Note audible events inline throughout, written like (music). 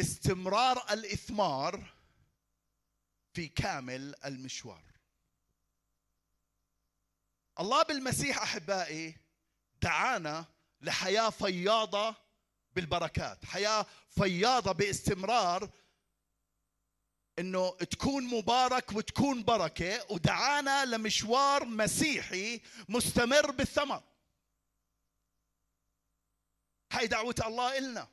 استمرار الإثمار في كامل المشوار. الله بالمسيح أحبائي دعانا لحياة فياضة بالبركات حياة فياضة باستمرار إنه تكون مبارك وتكون بركة ودعانا لمشوار مسيحي مستمر بالثمر. هاي دعوة الله إلنا.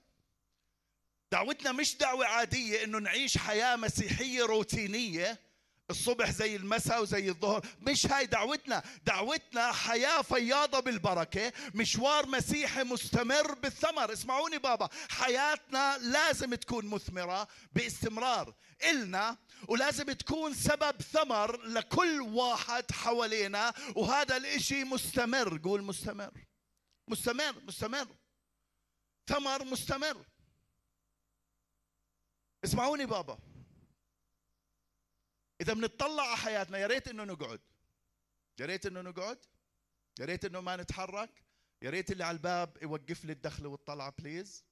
دعوتنا مش دعوة عادية إنه نعيش حياة مسيحية روتينية الصبح زي المساء وزي الظهر مش هاي دعوتنا. دعوتنا حياة فياضة بالبركة مشوار مسيحي مستمر بالثمر. اسمعوني بابا حياتنا لازم تكون مثمرة باستمرار. إلنا ولازم تكون سبب ثمر لكل واحد حوالينا وهذا الإشي مستمر. قول مستمر. مستمر مستمر. ثمر مستمر. اسمعوني بابا. إذا بنطلع على حياتنا يا ريت إنه نقعد. يا ريت إنه نقعد. يا ريت إنه ما نتحرك. يا ريت اللي على الباب يوقف لي الدخله والطلعة please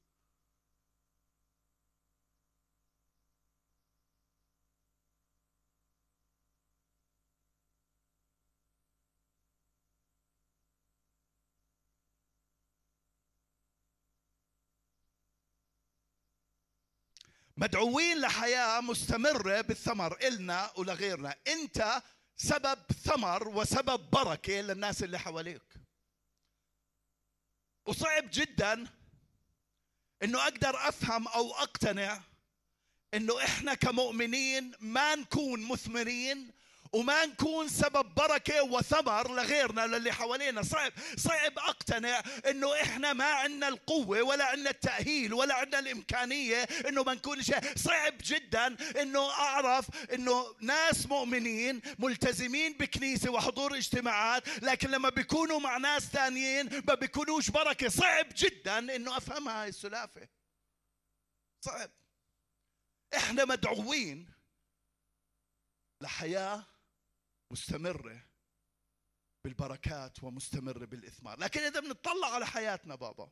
مدعوين لحياة مستمرة بالثمر إلنا ولغيرنا أنت سبب ثمر وسبب بركة للناس اللي حواليك. وصعب جدا إنه أقدر أفهم أو أقتنع إنه إحنا كمؤمنين ما نكون مثمرين وما نكون سبب بركة وثمر لغيرنا للي حوالينا. صعب صعب أقتنع أنه إحنا ما عندنا القوة ولا عندنا التأهيل ولا عندنا الإمكانية أنه ما نكون شيء. صعب جدا أنه أعرف أنه ناس مؤمنين ملتزمين بكنيسة وحضور اجتماعات لكن لما بيكونوا مع ناس ثانيين ما بيكونوش بركة. صعب جدا أنه أفهمها هاي السلافة. صعب. إحنا مدعوين لحياة مستمرة بالبركات ومستمرة بالإثمار. لكن إذا بنطلع على حياتنا بابا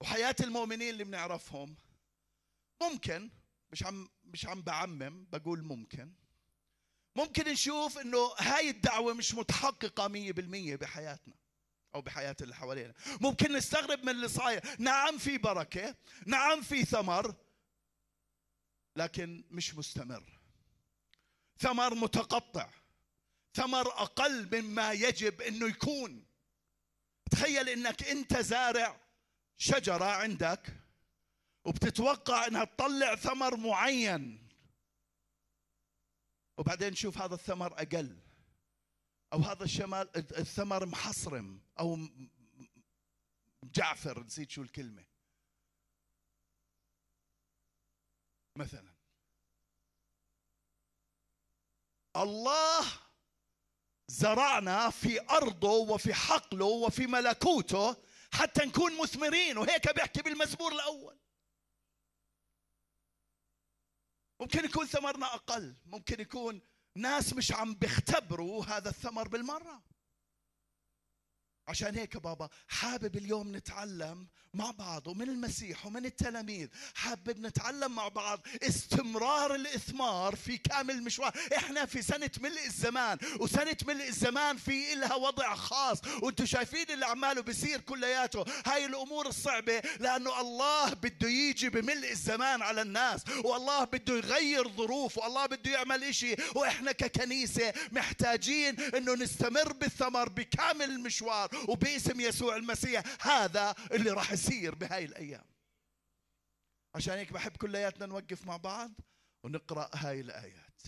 وحياة المؤمنين اللي بنعرفهم ممكن مش عم مش عم بعمم بقول ممكن ممكن نشوف إنه هاي الدعوة مش مية بالمية بحياتنا أو بحياة اللي حوالينا. ممكن نستغرب من اللي صاير. نعم في بركة نعم في ثمر لكن مش مستمر. ثمر متقطع ثمر أقل مما يجب إنه يكون. تخيل إنك أنت زارع شجرة عندك وبتتوقع إنها تطلع ثمر معين. وبعدين شوف هذا الثمر أقل أو هذا الشمال الثمر محصرم أو جعفر نسيت شو الكلمة. مثلا. الله زرعنا في أرضه وفي حقله وفي ملكوته حتى نكون مثمرين وهيك بيحكي بالمزمور الأول. ممكن يكون ثمرنا أقل ممكن يكون ناس مش عم بيختبروا هذا الثمر بالمرة. عشان هيك بابا حابب اليوم نتعلم مع بعض ومن المسيح ومن التلاميذ حابب نتعلم مع بعض استمرار الإثمار في كامل مشوار. إحنا في سنة ملء الزمان وسنة ملء الزمان في إلها وضع خاص وأنتم شايفين اللي عماله بيصير كلياته. هاي الأمور الصعبة لأنه الله بده يجي بملء الزمان على الناس والله بده يغير ظروف والله بده يعمل إشي. وإحنا ككنيسة محتاجين أنه نستمر بالثمر بكامل المشوار وباسم يسوع المسيح هذا اللي راح يصير بهاي الأيام. عشان هيك بحب كلياتنا نوقف مع بعض ونقرأ هاي الآيات.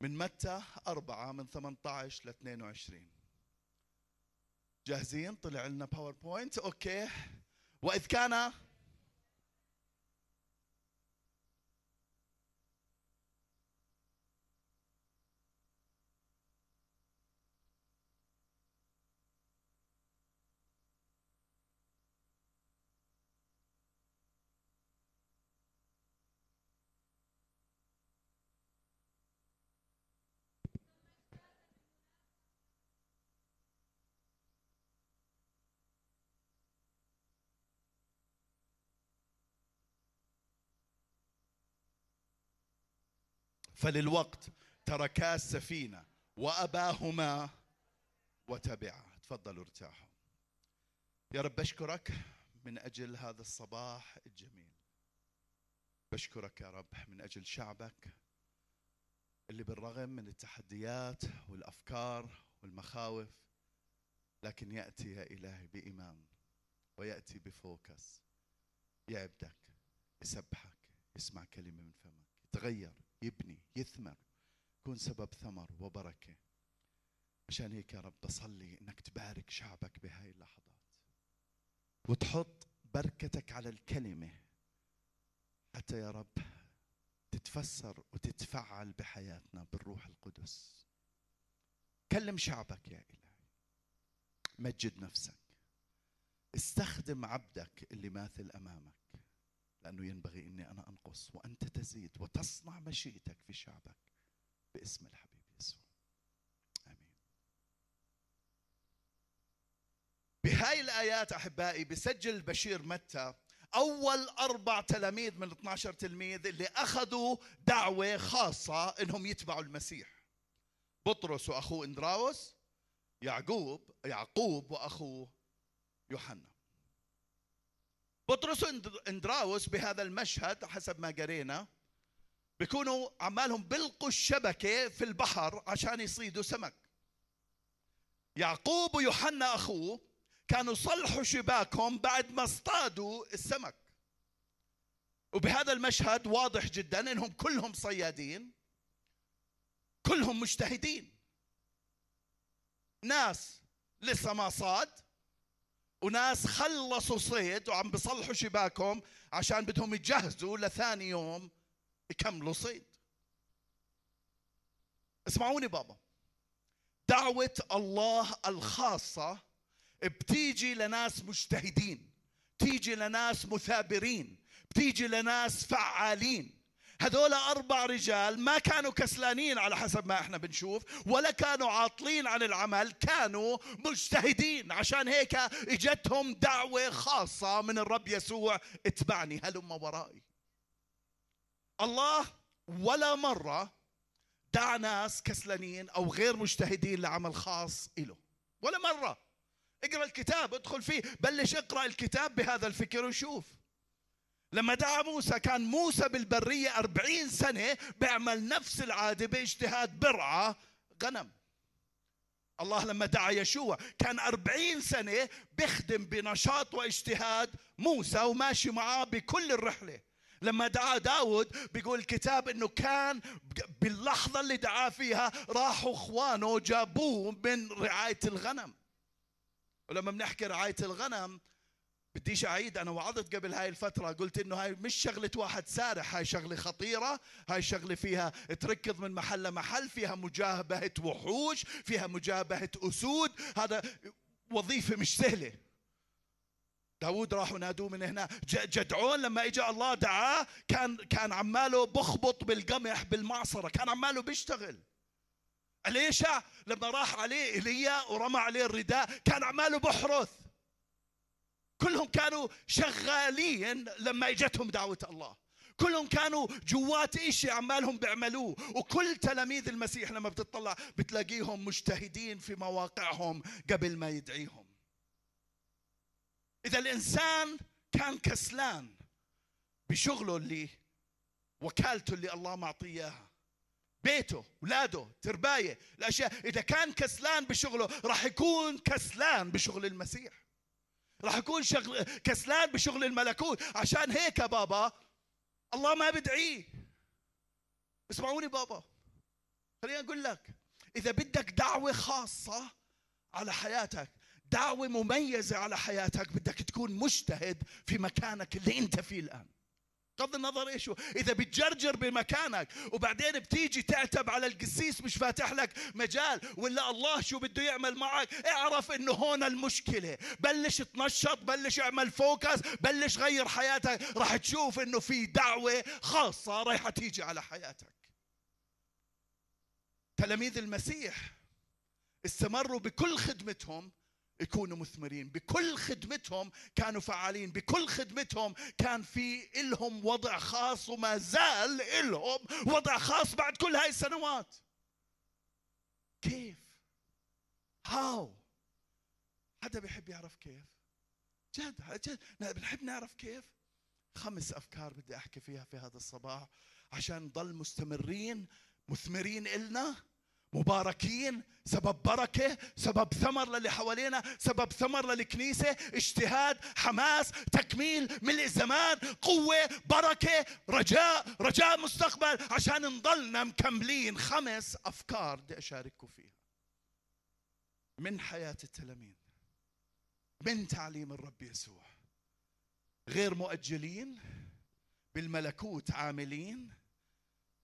من متى أربعة من 18 ل 22 جاهزين؟ طلع لنا PowerPoint okay. وإذ كان فللوقت تركا السفينة وأباهما وتبعا. تفضلوا ارتاحوا. يا رب أشكرك من أجل هذا الصباح الجميل. بشكرك يا رب من أجل شعبك اللي بالرغم من التحديات والأفكار والمخاوف لكن يأتي يا إلهي بإيمان ويأتي بفوكس. يعبدك يسبحك يسمع كلمة من فمك. يتغير يبني يثمر يكون سبب ثمر وبركة. عشان هيك يا رب بصلي إنك تبارك شعبك بهاي اللحظات. وتحط بركتك على الكلمة. حتى يا رب تتفسر وتتفعل بحياتنا بالروح القدس. كلم شعبك يا إلهي. مجد نفسك. استخدم عبدك اللي ماثل أمامك. لأنه ينبغي أني أنا أنقص وأنت تزيد وتصنع مشيئتك في شعبك باسم الحبيب يسوع. آمين. بهاي الآيات أحبائي بسجل بشير متى أول أربع تلاميذ من 12 تلميذ اللي أخذوا دعوة خاصة إنهم يتبعوا المسيح. بطرس وأخوه إندراوس يعقوب يعقوب وأخوه يوحنا. بطرس واندراوس بهذا المشهد حسب ما قرينا بيكونوا عمالهم بلقوا الشبكة في البحر عشان يصيدوا سمك. يعقوب ويوحنا أخوه كانوا صلحوا شباكهم بعد ما اصطادوا السمك. وبهذا المشهد واضح جدا إنهم كلهم صيادين كلهم مجتهدين. ناس لسه ما صاد وناس خلصوا صيد وعم بصلحوا شباكهم عشان بدهم يجهزوا لثاني يوم يكملوا صيد. اسمعوني بابا. دعوة الله الخاصة بتيجي لناس مجتهدين بتيجي لناس مثابرين بتيجي لناس فعالين. هذول أربع رجال ما كانوا كسلانين على حسب ما إحنا بنشوف ولا كانوا عاطلين عن العمل كانوا مجتهدين. عشان هيك إجتهم دعوة خاصة من الرب يسوع اتبعني هلم ورائي. الله ولا مرة دعا ناس كسلانين أو غير مجتهدين لعمل خاص له ولا مرة. اقرأ الكتاب ادخل فيه بلش اقرأ الكتاب بهذا الفكر وشوف. لما دعا موسى كان موسى بالبرية أربعين سنة بيعمل نفس العادة باجتهاد برعى غنم. الله لما دعا يشوع كان أربعين سنة بيخدم بنشاط واجتهاد موسى وماشي معاه بكل الرحلة. لما دعا داود بيقول الكتاب إنه كان باللحظة اللي دعا فيها راحوا إخوانه جابوه من رعاية الغنم. ولما بنحكي رعاية الغنم بديش أعيد أنا وعظت قبل هاي الفترة قلت إنه هاي مش شغلة واحد سارح هاي شغلة خطيرة هاي شغلة فيها تركض من محل لمحل فيها مجابهة وحوش فيها مجابهة أسود هذا وظيفة مش سهلة. داود راحوا نادوه من هنا جدعون لما اجى الله دعاه كان كان عماله بخبط بالقمح بالمعصرة كان عماله بيشتغل. اليشع لما راح عليه ايليا ورمى عليه الرداء كان عماله بحرث. كلهم كانوا شغالين لما اجتهم دعوة الله. كلهم كانوا جوات إشي عمالهم بيعملوه. وكل تلاميذ المسيح لما بتطلع بتلاقيهم مجتهدين في مواقعهم قبل ما يدعيهم. إذا الإنسان كان كسلان بشغله اللي وكالته اللي الله معطيه إياها. بيته اولاده ترباية الأشياء. إذا كان كسلان بشغله راح يكون كسلان بشغل المسيح. راح يكون شغل كسلان بشغل الملكوت. عشان هيك بابا الله ما بدعيه اسمعوني بابا. خليني أقول لك إذا بدك دعوة خاصة على حياتك دعوة مميزة على حياتك بدك تكون مجتهد في مكانك اللي أنت فيه الآن. بغض النظر إيش إذا بتجرجر بمكانك وبعدين بتيجي تعتب على القسيس مش فاتح لك مجال ولا الله شو بده يعمل معك اعرف إنه هون المشكلة. بلش تنشط بلش اعمل فوكس بلش غير حياتك. راح تشوف إنه في دعوة خاصة رايحة تيجي على حياتك. تلاميذ المسيح استمروا بكل خدمتهم يكونوا مثمرين. بكل خدمتهم كانوا فعالين. بكل خدمتهم كان في إلهم وضع خاص وما زال إلهم وضع خاص بعد كل هاي السنوات. كيف؟ هاو حدا بيحب يعرف كيف؟ جد جد. بنحب نعرف كيف؟ خمس أفكار بدي أحكي فيها في هذا الصباح عشان نضل مستمرين مثمرين إلنا. مباركين سبب بركة سبب ثمر للي حوالينا سبب ثمر للكنيسة اجتهاد حماس تكميل ملء الزمان قوة بركة رجاء رجاء مستقبل عشان نضلنا مكملين خمس أفكار بدي أشارككم فيها. من حياة التلاميذ من تعليم الرب يسوع. غير مؤجلين بالملكوت عاملين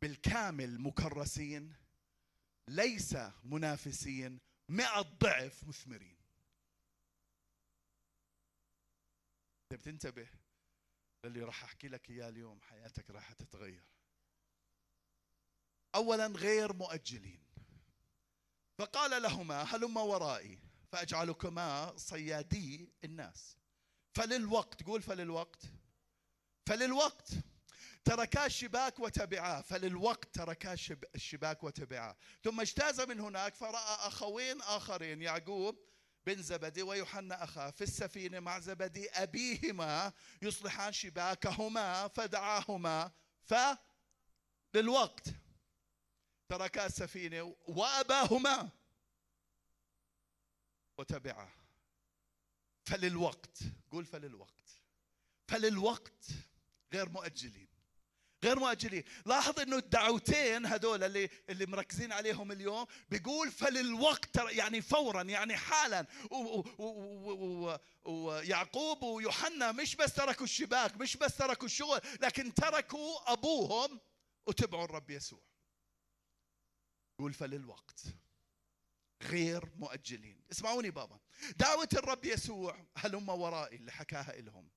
بالكامل مكرسين. ليس منافسين مئة ضعف مثمرين. انت بتنتبه للي راح أحكي لك إياه اليوم حياتك راح تتغير. اولا غير مؤجلين. فقال لهما هلما ورائي فأجعلكما صيادي الناس. فللوقت قول فللوقت. فللوقت. تركا الشباك وتبعاه فللوقت تركا الشباك وتبعاه ثم اجتاز من هناك فرأى أخوين آخرين يعقوب بن زبدي ويوحنا أخاه في السفينة مع زبدي أبيهما يصلحان شباكهما فدعاهما. فللوقت تركا السفينة وأباهما وتبعاه فللوقت قول فللوقت. فللوقت غير مؤجلين. غير مؤجلين. لاحظ إنه الدعوتين هذول اللي اللي مركزين عليهم اليوم بيقول فللوقت يعني فورا يعني حالا. ويعقوب ويوحنا مش بس تركوا الشباك مش بس تركوا الشغل لكن تركوا أبوهم وتبعوا الرب يسوع. يقول فللوقت. غير مؤجلين. اسمعوني بابا. دعوة الرب يسوع هلم ورائي اللي حكاها لهم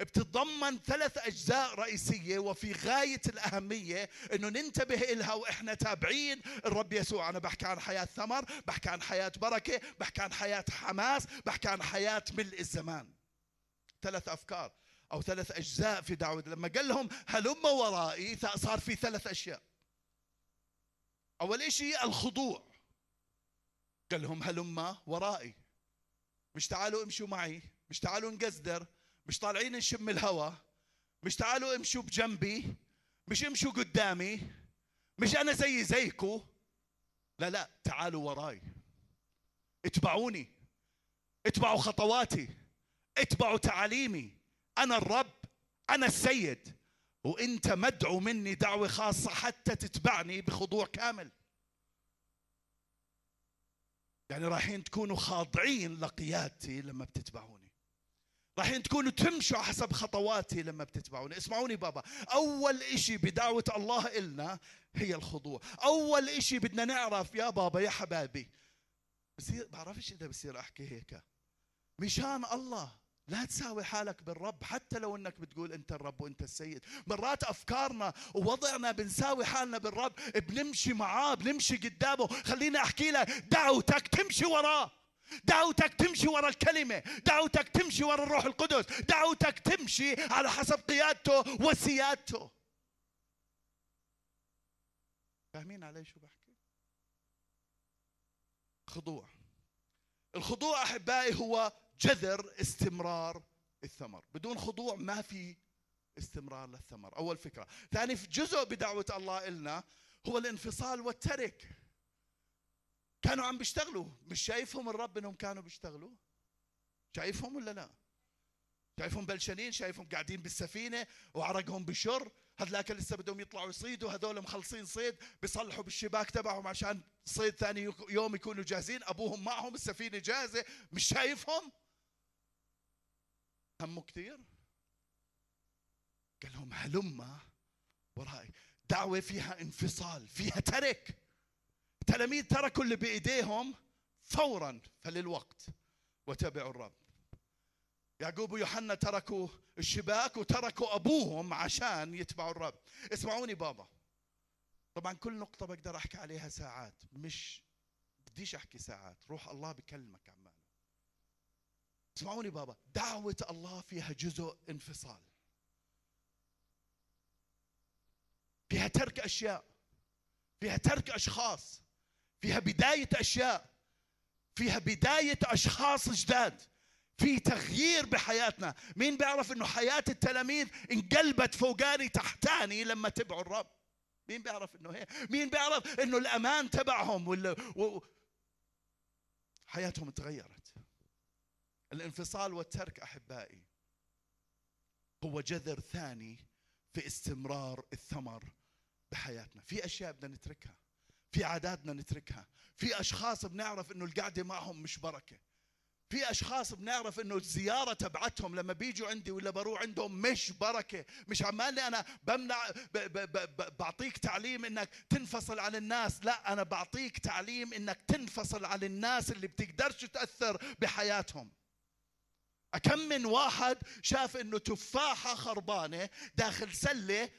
بتتضمن ثلاث أجزاء رئيسية وفي غاية الأهمية إنه ننتبه لها وإحنا تابعين. الرب يسوع أنا بحكي عن حياة ثمر بحكي عن حياة بركة بحكي عن حياة حماس بحكي عن حياة ملء الزمان. ثلاث أفكار أو ثلاث أجزاء في دعوه لما قال لهم هلم ورائي صار في ثلاث أشياء. أول شيء الخضوع. قال لهم هلم ورائي. مش تعالوا امشوا معي مش تعالوا نقزدر مش طالعين نشم الهواء مش تعالوا امشوا بجنبي. مش امشوا قدامي. مش أنا زي زيكو. لا لا تعالوا وراي. اتبعوني. اتبعوا خطواتي. اتبعوا تعاليمي. أنا الرب أنا السيد. وإنت مدعو مني دعوة خاصة حتى تتبعني بخضوع كامل. يعني رايحين تكونوا خاضعين لقيادتي لما بتتبعوني. راح تكونوا تمشوا حسب خطواتي لما بتتبعوني. اسمعوني بابا أول إشي بدعوة الله إلنا هي الخضوع. أول إشي بدنا نعرف يا بابا يا حبايبي بصير بعرفش إذا بصير أحكي هيك. مشان الله لا تساوي حالك بالرب حتى لو إنك بتقول أنت الرب وأنت السيد. مرات أفكارنا ووضعنا بنساوي حالنا بالرب بنمشي معاه بنمشي قدامه. خليني أحكي لك دعوتك تمشي وراه. دعوتك تمشي ورا الكلمة. دعوتك تمشي ورا الروح القدس. دعوتك تمشي على حسب قيادته وسيادته. فاهمين علي شو بحكي؟ خضوع. الخضوع أحبائي هو جذر استمرار الثمر. بدون خضوع ما في استمرار للثمر. أول فكرة. ثاني جزء بدعوة الله إلنا هو الانفصال والترك. كانوا عم بيشتغلوا. مش شايفهم الرب إنهم كانوا بيشتغلوا؟ شايفهم ولا لا؟ شايفهم بلشانين شايفهم قاعدين بالسفينة وعرقهم بشر. هذلاك لسه بدهم يطلعوا يصيدوا. هذول مخلصين صيد بيصلحوا بالشباك تبعهم عشان صيد ثاني يوم يكونوا جاهزين. أبوهم معهم السفينة جاهزة. مش شايفهم؟ همه كثير قال لهم هلم ورائي دعوة فيها انفصال فيها ترك. التلاميذ تركوا اللي بإيديهم فورا فللوقت وتبعوا الرب. يعقوب ويوحنا تركوا الشباك وتركوا أبوهم عشان يتبعوا الرب. اسمعوني بابا. طبعا كل نقطة بقدر أحكي عليها ساعات مش بديش أحكي ساعات. روح الله بكلمك عماله اسمعوني بابا. دعوة الله فيها جزء انفصال. فيها ترك أشياء. فيها ترك أشخاص. فيها بداية أشياء فيها بداية أشخاص جداد في تغيير بحياتنا. مين بيعرف إنه حياة التلاميذ انقلبت فوقاني تحتاني لما تبعوا الرب؟ مين بيعرف إنه هيك مين بيعرف إنه الأمان تبعهم ولا و... حياتهم تغيرت. الانفصال والترك أحبائي هو جذر ثاني في استمرار الثمر بحياتنا. في أشياء بدنا نتركها. في عادات بدنا نتركها. في أشخاص بنعرف إنه القعدة معهم مش بركة. في أشخاص بنعرف إنه الزيارة تبعتهم لما بيجوا عندي ولا بروح عندهم مش بركة. مش عمالي أنا بمنع ب ب ب بعطيك تعليم إنك تنفصل عن الناس. لا أنا بعطيك تعليم إنك تنفصل عن الناس اللي بتقدرش تأثر بحياتهم. كم من واحد شاف إنه تفاحة خربانة داخل سلة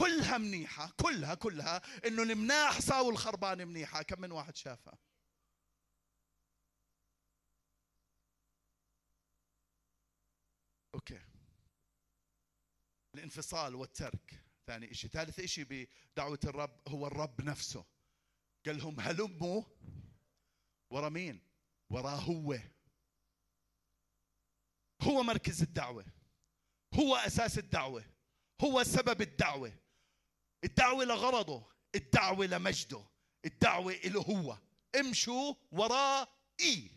كلها منيحة كلها كلها. إنه المناح ساوي الخربانة منيحة. كم من واحد شافها؟ أوكي. الانفصال والترك. ثاني شيء ثالث شيء بدعوة الرب هو الرب نفسه. قال لهم هلموا ورا مين؟ ورا هو. هو مركز الدعوة. هو أساس الدعوة. هو سبب الدعوة. الدعوة لغرضه الدعوة لمجده الدعوة له هو. امشوا ورائي.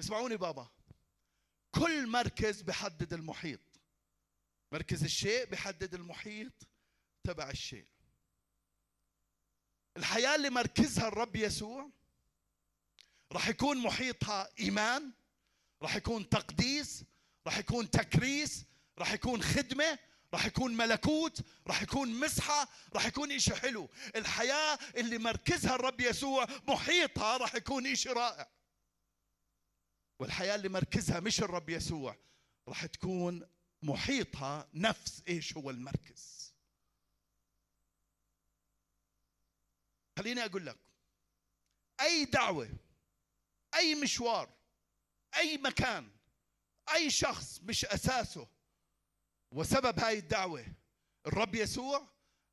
اسمعوني بابا. كل مركز بحدد المحيط. مركز الشيء بحدد المحيط تبع الشيء. الحياة اللي مركزها الرب يسوع راح يكون محيطها إيمان راح يكون تقديس راح يكون تكريس راح يكون خدمة راح يكون ملكوت راح يكون مسحة راح يكون إشي حلو. الحياة اللي مركزها الرب يسوع محيطها راح يكون إشي رائع. والحياة اللي مركزها مش الرب يسوع راح تكون محيطها نفس إيش هو المركز. خليني أقول لك أي دعوة أي مشوار أي مكان أي شخص مش أساسه وسبب هاي الدعوة الرب يسوع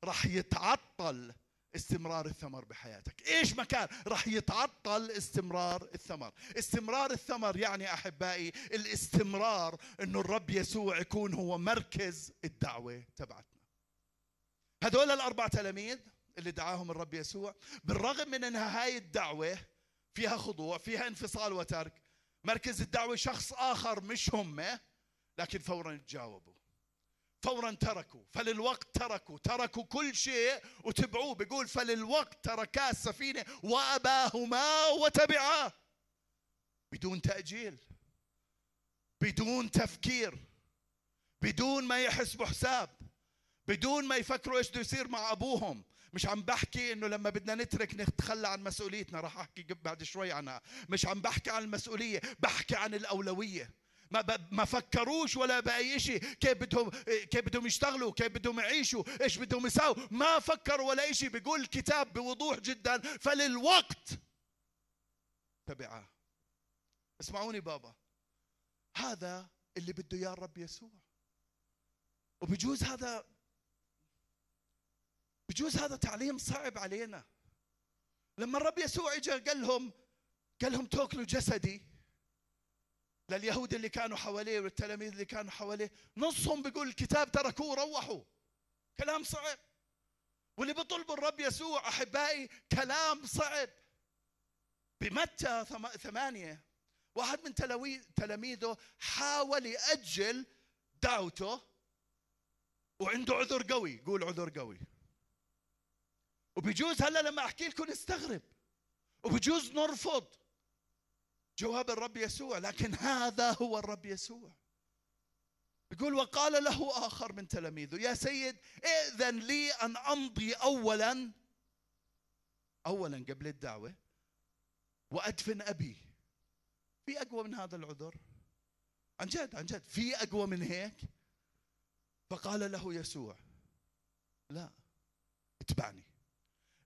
راح يتعطل استمرار الثمر بحياتك. إيش مكان؟ راح يتعطل استمرار الثمر. استمرار الثمر يعني أحبائي الاستمرار إنه الرب يسوع يكون هو مركز الدعوة تبعتنا. هذول الأربع تلاميذ اللي دعاهم الرب يسوع بالرغم من إنها هاي الدعوة فيها خضوع فيها انفصال وترك مركز الدعوة شخص آخر مش هم لكن فورا تجاوبوا. فورا تركوا فللوقت تركوا تركوا كل شيء وتبعوه. بيقول فللوقت تركا السفينة وأباهما وتبعاه بدون تأجيل بدون تفكير بدون ما يحسبوا حساب بدون ما يفكروا إيش بده يصير مع أبوهم. مش عم بحكي إنه لما بدنا نترك نتخلى عن مسؤوليتنا. راح أحكي بعد شوي عنها. مش عم بحكي عن المسؤولية بحكي عن الأولوية. ما ما فكروش ولا بأي شيء كيف بدهم كيف بدهم يشتغلوا؟ كيف بدهم يعيشوا؟ إيش بدهم يساووا؟ ما فكروا ولا شيء بيقول الكتاب بوضوح جدا. فللوقت تبعاه اسمعوني بابا. هذا اللي بده إياه الرب يسوع. وبجوز هذا بجوز هذا تعليم صعب علينا. لما الرب يسوع اجى قال لهم قال لهم تأكلوا جسدي. لليهود اللي كانوا حواليه والتلاميذ اللي كانوا حواليه نصهم بيقول الكتاب تركوه وروحوا. كلام صعب. واللي بيطلبوا الرب يسوع أحبائي كلام صعب. بمتى ثمانية واحد من تلاميذه حاول يأجل دعوته وعنده عذر قوي. قول عذر قوي. وبيجوز هلا لما أحكي لكم نستغرب. وبجوز نرفض. جواب الرب يسوع لكن هذا هو الرب يسوع. يقول وقال له آخر من تلاميذه يا سيد ائذن لي أن أمضي أولا أولا قبل الدعوة وأدفن أبي. في أقوى من هذا العذر؟ عن جد عن جد. في أقوى من هيك؟ فقال له يسوع لا اتبعني.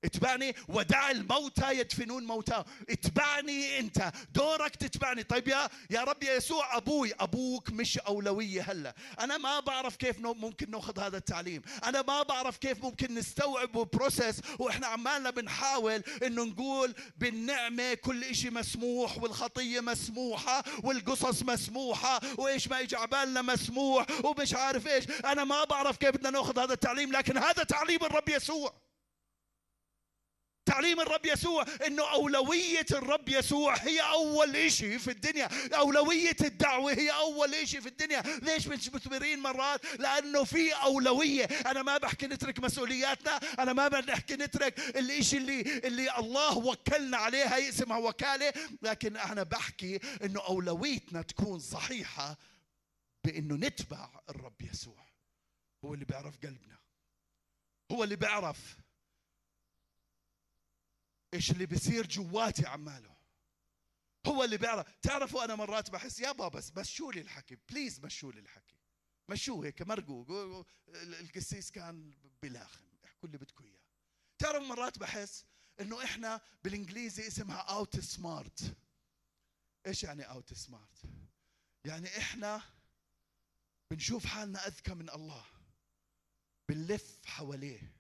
اتبعني ودع الموتى يدفنون موتى. اتبعني انت. دورك تتبعني. طيب يا يا رب يا يسوع أبوي أبوك مش أولوية هلا. أنا ما بعرف كيف ممكن ناخذ هذا التعليم. أنا ما بعرف كيف ممكن نستوعب وبروسس وإحنا عمالنا بنحاول إنه نقول بالنعمة كل شيء مسموح والخطية مسموحة والقصص مسموحة وإيش ما يجي عبالنا مسموح ومش عارف إيش. أنا ما بعرف كيف بدنا ناخذ هذا التعليم لكن هذا تعليم الرب يسوع. تعليم الرب يسوع إنه أولوية الرب يسوع هي أول شيء في الدنيا. أولوية الدعوة هي أول شيء في الدنيا. ليش مش مثمرين مرات؟ لأنه في أولوية. أنا ما بحكي نترك مسؤولياتنا. أنا ما بحكي نترك الشيء اللي اللي الله وكلنا عليها اسمها وكالة. لكن أنا بحكي إنه أولويتنا تكون صحيحة بإنه نتبع الرب يسوع. هو اللي بيعرف قلبنا. هو اللي بيعرف إيش اللي بيصير جواتي عماله. هو اللي بيعرف. تعرفوا أنا مرات بحس يا بابا بس مشوا لي الحكي. please مشوا لي الحكي. مشوه هيك مرقوق القسيس كان بلاخم احكوا اللي بدكم إياه. تعرف مرات بحس إنه إحنا بالإنجليزي اسمها outsmart إيش يعني outsmart يعني إحنا بنشوف حالنا أذكى من الله. بنلف حواليه.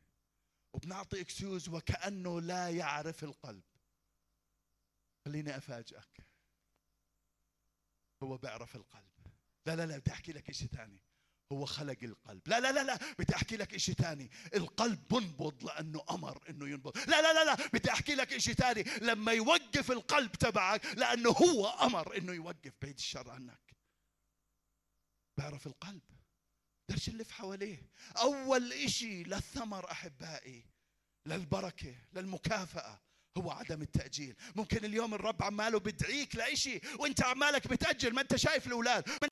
وبنعطي excuse وكأنه لا يعرف القلب. خليني أفاجئك. هو بيعرف القلب. لا لا لا بدي أحكي لك شيء ثاني هو خلق القلب. لا لا لا لا بدي أحكي لك شيء ثاني القلب بنبض لأنه أمر إنه ينبض. لا لا لا لا بدي أحكي لك شيء ثاني لما يوقف القلب تبعك لأنه هو أمر إنه يوقف بعيد الشر عنك. بعرف القلب. بدرش نلف حواليه. أول إشي للثمر أحبائي للبركة للمكافأة هو عدم التأجيل. ممكن اليوم الرب عماله بدعيك لإشي وإنت عمالك بتأجل ما أنت شايف الأولاد. أنا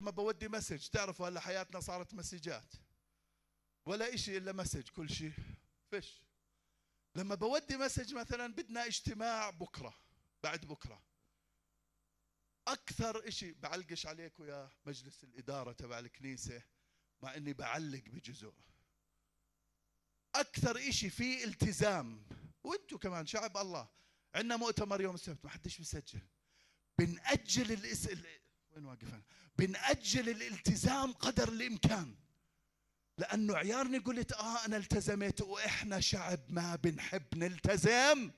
ما بودي message. تعرفوا هلا حياتنا صارت مسجات. ولا إشي إلا message كل شيء فيش لما بودي message مثلا بدنا اجتماع بكرة بعد بكرة. أكثر إشي بعلقش عليكم يا مجلس الإدارة تبع الكنيسة مع إني بعلق بجزء. أكثر إشي فيه التزام. وأنتم كمان شعب الله. عندنا مؤتمر يوم السبت ما حدش مسجل بنأجل. وين واقف أنا؟ بنأجل الالتزام قدر الإمكان. لأنه عيارني قلت آه أنا التزمت وإحنا شعب ما بنحب نلتزم.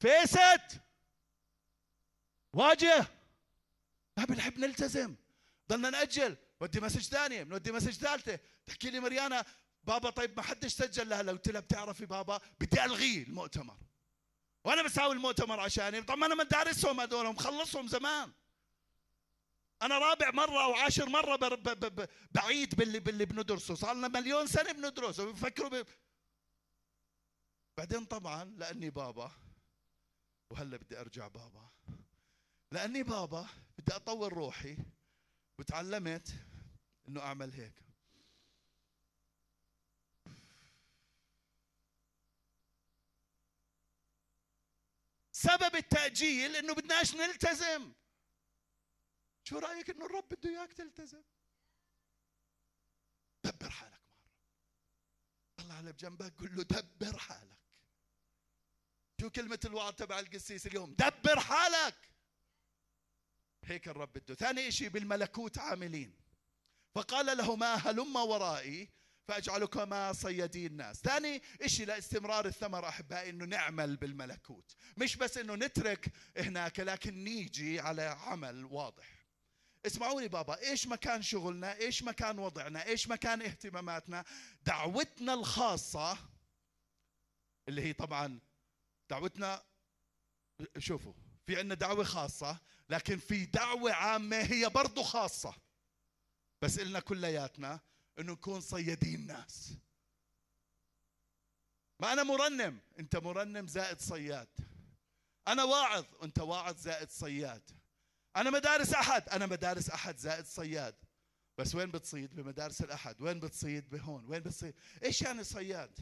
Face it! واجه! ما بنحب نلتزم. ضلنا نأجل. ودي message ثانية بنودي message ثالثة. تحكي لي مريانا بابا طيب ما حدش سجل لها. قلت لها بتعرفي بابا بدي الغي المؤتمر. وأنا بساوي المؤتمر عشاني. طب ما أنا مدارسهم هذول مخلصهم زمان. أنا رابع مرة أو عاشر مرة بعيد باللي باللي بندرسه. صار لنا مليون سنة بندرسه. بفكروا ب... بعدين طبعا لأني بابا وهلأ بدي أرجع بابا. لأني بابا بدي أطور روحي وتعلمت إنه أعمل هيك. سبب التأجيل إنه بدناش نلتزم. شو رأيك إنه الرب بده إياك تلتزم؟ دبر حالك مع الرب. طلع على بجنبك قل له دبر حالك. شو كلمة الوعظ تبع القسيس اليوم؟ دبر حالك. هيك الرب بده. ثاني شيء بالملكوت عاملين. فقال لهما هلما ورائي فاجعلكما صيادي الناس. ثاني شيء لاستمرار الثمر أحبائي إنه نعمل بالملكوت. مش بس إنه نترك هناك لكن نيجي على عمل واضح. اسمعوني بابا إيش مكان شغلنا إيش مكان وضعنا إيش مكان اهتماماتنا دعوتنا الخاصة اللي هي طبعا دعوتنا شوفوا في عندنا دعوة خاصة لكن في دعوة عامة هي برضو خاصة. بس إلنا كلياتنا إنه نكون صيادين ناس. ما أنا مرنم أنت مرنم زائد صياد. أنا واعظ وانت واعظ زائد صياد. أنا مدارس أحد. أنا مدارس أحد زائد صياد. بس وين بتصيد؟ بمدارس الأحد. وين بتصيد؟ بهون. وين بتصيد؟ إيش يعني صياد؟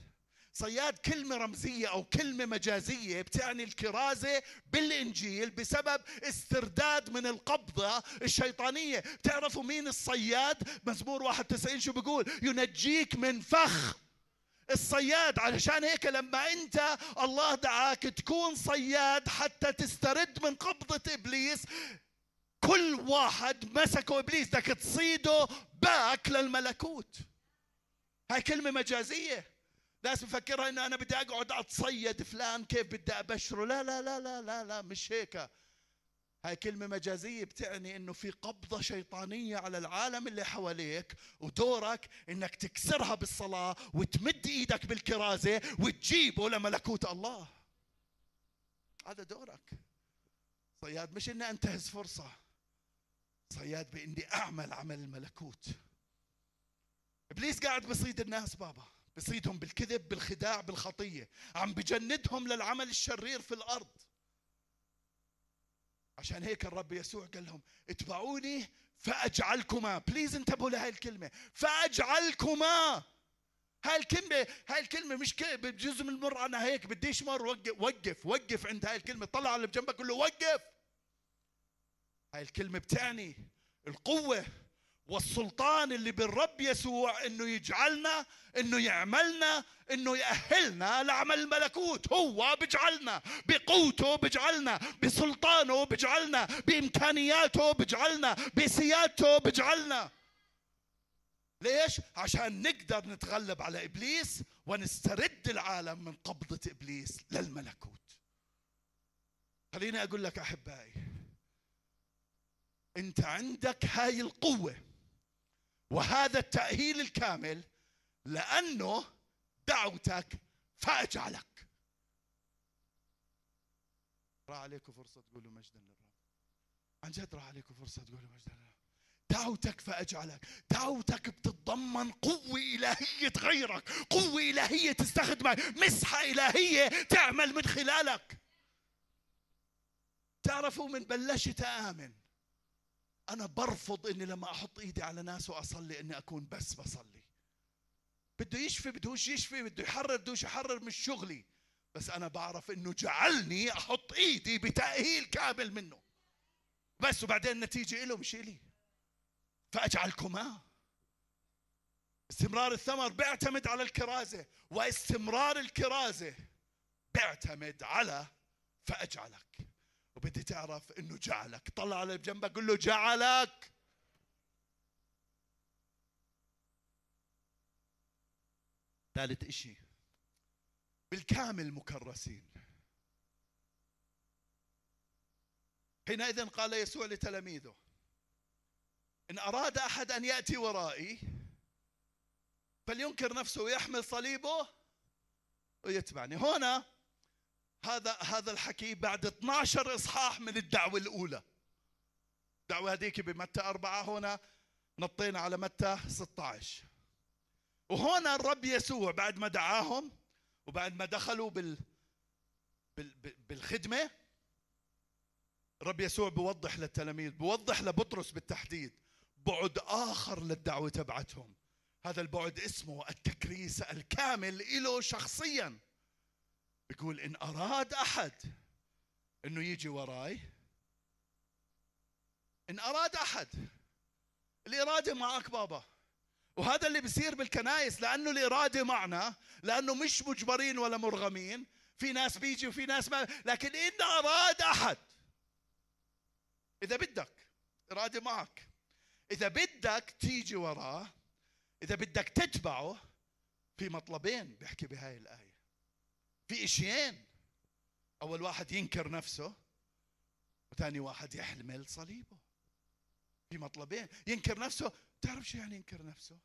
صياد كلمة رمزية أو كلمة مجازية بتعني الكرازة بالإنجيل بسبب استرداد من القبضة الشيطانية. بتعرفوا مين الصياد؟ مزمور 91 شو بيقول؟ ينجيك من فخ. الصياد علشان هيك لما أنت الله دعاك تكون صياد حتى تسترد من قبضة إبليس كل واحد مسكه إبليس بدك تصيده باك للملكوت. هاي كلمة مجازية. ناس مفكرها ان أنا بدي أقعد أتصيد فلان كيف بدي أبشره؟ لا لا لا لا لا لا مش هيك. هاي كلمة مجازية بتعني إنه في قبضة شيطانية على العالم اللي حواليك ودورك إنك تكسرها بالصلاة وتمد إيدك بالكرازة وتجيبه لملكوت الله. هذا دورك. صياد مش اني انتهز فرصة. صياد بإني أعمل عمل الملكوت. إبليس قاعد بصيد الناس بابا. بصيدهم بالكذب بالخداع بالخطية. عم بجندهم للعمل الشرير في الأرض. عشان هيك الرب يسوع قال لهم اتبعوني فأجعلكما. بليز انتبهوا لهي الكلمة. فأجعلكما. هاي الكلمة هاي الكلمة مش بجزء من المر أنا هيك بديش مر وقف وقف وقف عند هاي الكلمة. طلع على اللي بجنبك قول له وقف. هاي الكلمة بتعني القوة والسلطان اللي بالرب يسوع إنه يجعلنا إنه يعملنا إنه يأهلنا لعمل الملكوت هو بجعلنا بقوته بجعلنا بسلطانه بجعلنا بإمكانياته بجعلنا بسيادته بجعلنا ليش؟ عشان نقدر نتغلب على إبليس ونسترد العالم من قبضة إبليس للملكوت. خليني أقول لك أحبائي انت عندك هاي القوة وهذا التأهيل الكامل لأنه دعوتك فأجعلك راح عليكم فرصة تقولوا مجدا للرب. عن جد راح عليكم فرصة تقولوا مجدا للرب. دعوتك فأجعلك دعوتك بتتضمن قوة إلهية تغيرك قوة إلهية تستخدمك مسحة إلهية تعمل من خلالك. تعرفوا من بلشت آمن. أنا برفض إني لما أحط إيدي على ناس وأصلي إني أكون بس بصلي. بده يشفي بدوش يشفي بده يحرر بدوش يحرر مش شغلي. بس أنا بعرف إنه جعلني أحط إيدي بتأهيل كامل منه. بس وبعدين النتيجة إله مش إلي. فأجعلكما. استمرار الثمر بيعتمد على الكرازة. واستمرار الكرازة بيعتمد على فأجعلك. وبدي تعرف إنه جعلك. طلع على جنبك قل له جعلك. ثالث إشي بالكامل مكرسين. حينئذ قال يسوع لتلاميذه إن أراد أحد أن يأتي ورائي فلينكر نفسه ويحمل صليبه ويتبعني. هنا هذا هذا الحكي بعد 12 إصحاح من الدعوة الأولى. الدعوه هذيك بمتى أربعة هنا؟ نطينا على متى؟ 16 وهنا الرب يسوع بعد ما دعاهم وبعد ما دخلوا بال بالخدمة الرب يسوع بوضح للتلاميذ بوضح لبطرس بالتحديد بعد آخر للدعوة تبعتهم. هذا البعد اسمه التكريس الكامل له شخصيا. بيقول إن أراد أحد أنه يجي وراي إن أراد أحد الإرادة معك بابا. وهذا اللي بيصير بالكنائس لأنه الإرادة معنا لأنه مش مجبرين ولا مرغمين. في ناس بيجي وفي ناس ما لكن إن أراد أحد إذا بدك إرادة معك. إذا بدك تيجي وراه إذا بدك تتبعه في مطلبين بيحكي بهاي الآية. في اشيين أول واحد ينكر نفسه وثاني واحد يحمل صليبه. في مطلبين. ينكر نفسه. تعرف شو يعني ينكر نفسه؟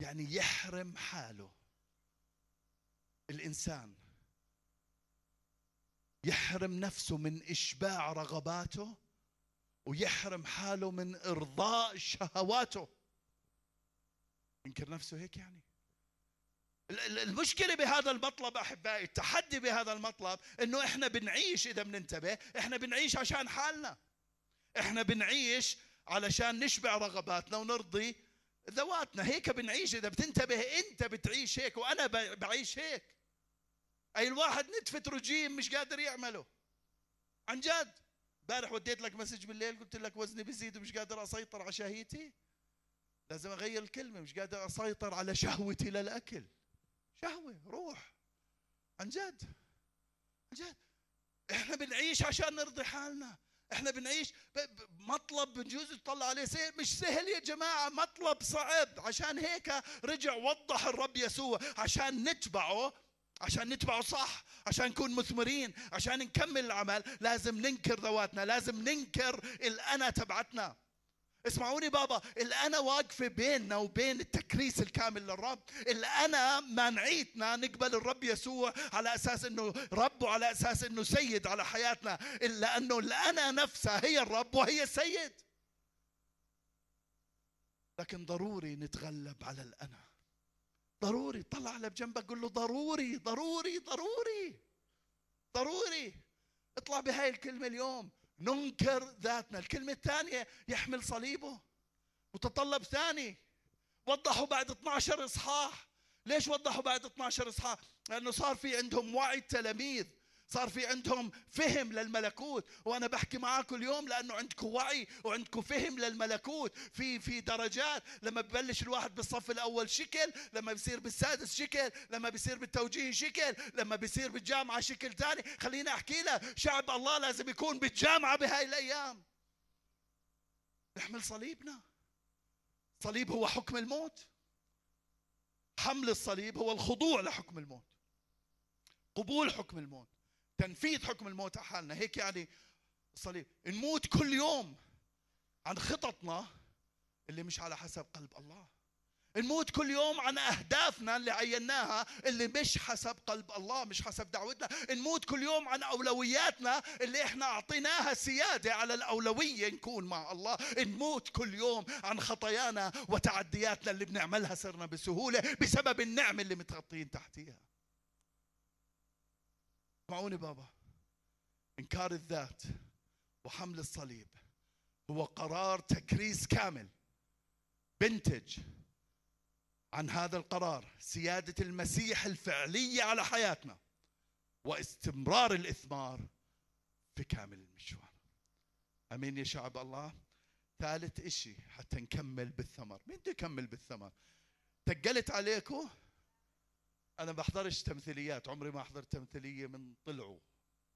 يعني يحرم حاله. الإنسان يحرم نفسه من إشباع رغباته ويحرم حاله من إرضاء شهواته. ينكر نفسه هيك يعني؟ المشكلة بهذا المطلب أحبائي التحدي بهذا المطلب أنه إحنا بنعيش إذا بننتبه إحنا بنعيش عشان حالنا. إحنا بنعيش علشان نشبع رغباتنا ونرضي ذواتنا. هيك بنعيش إذا بتنتبه أنت بتعيش هيك وأنا بعيش هيك. أي الواحد نتفة رجيم مش قادر يعمله. عن جد. امبارح وديت لك مسج بالليل قلت لك وزني بزيد ومش قادر أسيطر على شهيتي. لازم أغير الكلمة مش قادر أسيطر على شهوتي للأكل. شهوة روح. عن جد. عن جد. إحنا بنعيش عشان نرضي حالنا. إحنا بنعيش مطلب بنجوز تطلع عليه سهل. مش سهل يا جماعة مطلب صعب. عشان هيك رجع وضح الرب يسوع. عشان نتبعه عشان نتبعه صح عشان نكون مثمرين عشان نكمل العمل لازم ننكر ذواتنا لازم ننكر الأنا تبعتنا. اسمعوني بابا الأنا واقفة بيننا وبين التكريس الكامل للرب الأنا مانعيتنا نقبل الرب يسوع على أساس أنه رب وعلى أساس أنه سيد على حياتنا إلا أنه الأنا نفسها هي الرب وهي السيد. لكن ضروري نتغلب على الأنا. ضروري طلع على بجنبك قول له ضروري ضروري ضروري ضروري. اطلع بهاي الكلمة اليوم. ننكر ذاتنا. الكلمة الثانية يحمل صليبه. متطلب ثاني وضحوا بعد 12 إصحاح. ليش وضحوا بعد 12 إصحاح؟ لأنه صار في عندهم وعي التلاميذ. صار في عندهم فهم للملكوت. وأنا بحكي معاكم اليوم لأنه عندكم وعي وعندكم فهم للملكوت. في في درجات لما ببلش الواحد بالصف الأول شكل لما بيصير بالسادس شكل لما بيصير بالتوجيه شكل لما بيصير بالجامعة شكل ثاني خليني أحكي لك شعب الله لازم يكون بالجامعة بهاي الأيام. نحمل صليبنا. صليب هو حكم الموت. حمل الصليب هو الخضوع لحكم الموت. قبول حكم الموت. تنفيذ حكم الموت على حالنا هيك يعني الصليب نموت كل يوم عن خططنا اللي مش على حسب قلب الله. نموت كل يوم عن أهدافنا اللي عيناها اللي مش حسب قلب الله مش حسب دعوتنا. نموت كل يوم عن أولوياتنا اللي إحنا أعطيناها سيادة على الأولوية نكون مع الله. نموت كل يوم عن خطايانا وتعدياتنا اللي بنعملها صرنا بسهولة بسبب النعمة اللي متغطين تحتيها. اسمعوني بابا. إنكار الذات وحمل الصليب هو قرار تكريس كامل. بنتج عن هذا القرار سيادة المسيح الفعلية على حياتنا واستمرار الإثمار في كامل المشوار. أمين يا شعب الله. ثالث إشي حتى نكمل بالثمر. مين بده يكمل بالثمر؟ تقلت عليكم أنا ما بحضرش تمثيليات عمري ما حضرت تمثيلية من طلعوا.